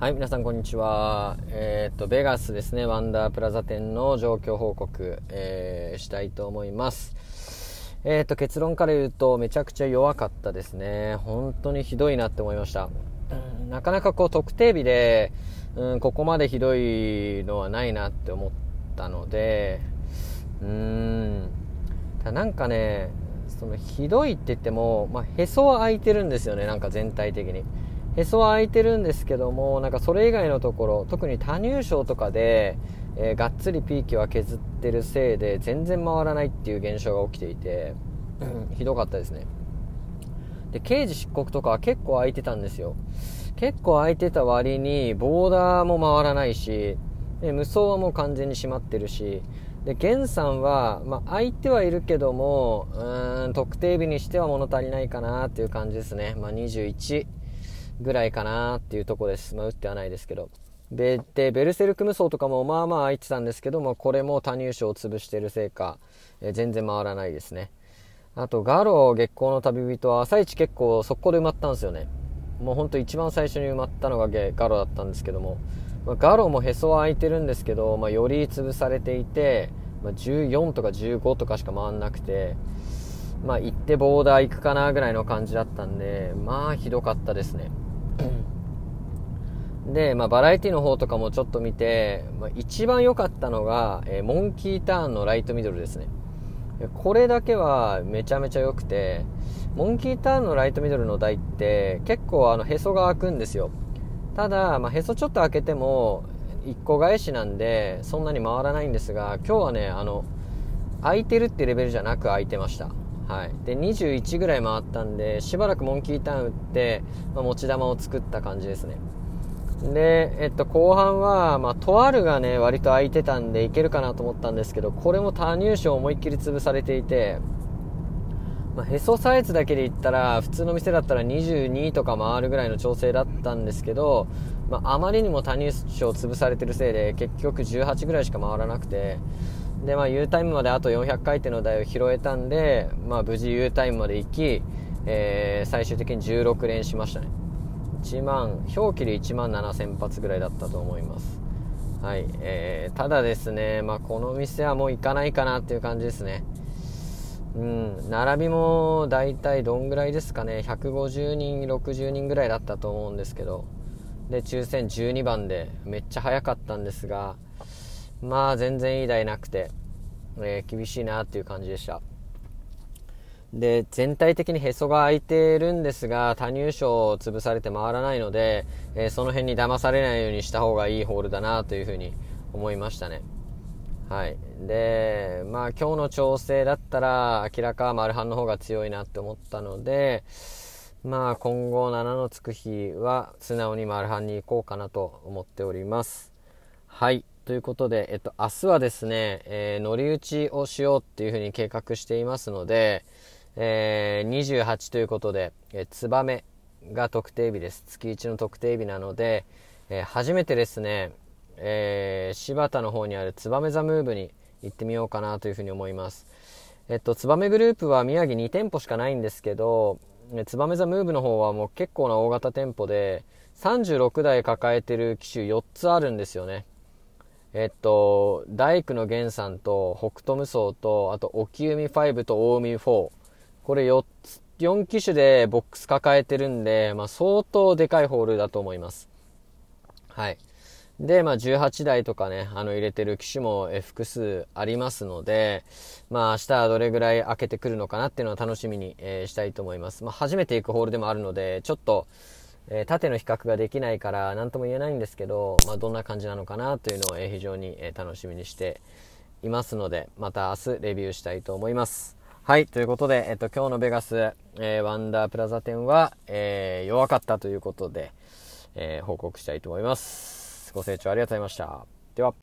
はい、皆さんこんにちは。えー、っと、ベガスですね、ワンダープラザ店の状況報告、えー、したいと思います。えー、っと、結論から言うと、めちゃくちゃ弱かったですね。本当にひどいなって思いました。なかなかこう、特定日で、うん、ここまでひどいのはないなって思ったので、うーん、なんかね、そのひどいって言っても、まあ、へそは開いてるんですよね、なんか全体的に。へそは開いてるんですけどもなんかそれ以外のところ特に多入賞とかで、えー、がっつりピーキは削ってるせいで全然回らないっていう現象が起きていて、ひどかったですね。で刑事執行とかは結構空いてたんですよ。結構空いてた割にボーダーも回らないしで無双はもう完全に閉まってるしで源さんは、まあ、空いてはいるけどもうん特定日にしては物足りないかなっていう感じですね、まあ、21ぐらいかなっていうとこです。まあ、打ってはないですけど。で、でベルセルク無双とかもまあまあ空いてたんですけども、これも多入賞を潰してるせいか、え、全然回らないですね。あと、ガロ月光の旅人は朝一結構速攻で埋まったんですよね。もうほんと一番最初に埋まったのがガロだったんですけども、まあ、ガロもへそは空いてるんですけど、まあ、より潰されていて、まあ、14とか15とかしか回んなくて、まあ、行ってボーダー行くかなぐらいの感じだったんで、まあ、ひどかったですね。で、まあ、バラエティの方とかもちょっと見て、まあ、一番良かったのが、えー、モンキーターンのライトミドルですね。これだけはめちゃめちゃ良くて、モンキーターンのライトミドルの台って結構あのへそが開くんですよ。ただ、まあ、へそちょっと開けても1個返しなんでそんなに回らないんですが、今日はね、あの、開いてるってレベルじゃなく開いてました。はい、で21ぐらい回ったんでしばらくモンキーターン打って、まあ、持ち球を作った感じですねで、えっと、後半は、まあ、とあるがね割と空いてたんでいけるかなと思ったんですけどこれも他入賞思いっきり潰されていて、まあ、へそサイズだけで言ったら普通の店だったら22とか回るぐらいの調整だったんですけど、まあ、あまりにも他入賞潰されてるせいで結局18ぐらいしか回らなくてで、まあ、U タイムまであと400回転の台を拾えたんで、まあ、無事 U タイムまで行き、えー、最終的に16連しましたね。1万、表記で1万7000発ぐらいだったと思います。はい。えー、ただですね、まあ、この店はもう行かないかなっていう感じですね。うん、並びも大体どんぐらいですかね、150人、60人ぐらいだったと思うんですけど、で、抽選12番でめっちゃ早かったんですが、まあ全然いい台なくて、えー、厳しいなっていう感じでした。で、全体的にへそが開いてるんですが、他入賞を潰されて回らないので、えー、その辺に騙されないようにした方がいいホールだなというふうに思いましたね。はい。で、まあ今日の調整だったら明らかマルハンの方が強いなって思ったので、まあ今後7のつく日は素直にマルハンに行こうかなと思っております。はい。ということで、えっと、明日はですね、えー、乗り打ちをしようっていうふうに計画していますので、えー、28ということで、えー、ツバメが特定日です。月1の特定日なので、えー、初めてですね、えー、柴田の方にあるツバメザムーブに行ってみようかなというふうに思います。えっと、ツバメグループは宮城2店舗しかないんですけど、ツバメザムーブの方はもう結構な大型店舗で、36台抱えてる機種4つあるんですよね。えっと、大工の源さんと北斗無双と、あと、沖海5と大海4。これ4つ、4機種でボックス抱えてるんで、まあ、相当でかいホールだと思います。はい。で、まあ、18台とかね、あの、入れてる機種も複数ありますので、まあ、明日はどれぐらい開けてくるのかなっていうのを楽しみに、えー、したいと思います。まあ、初めて行くホールでもあるので、ちょっと、えー、縦の比較ができないから何とも言えないんですけど、まあ、どんな感じなのかなというのを、えー、非常に、え、楽しみにしていますのでまた明日レビューしたいと思いますはいということで、えっと、今日のベガス、えワンダープラザ店は、え弱かったということで、え報告したいと思います。ご清聴ありがとうございました。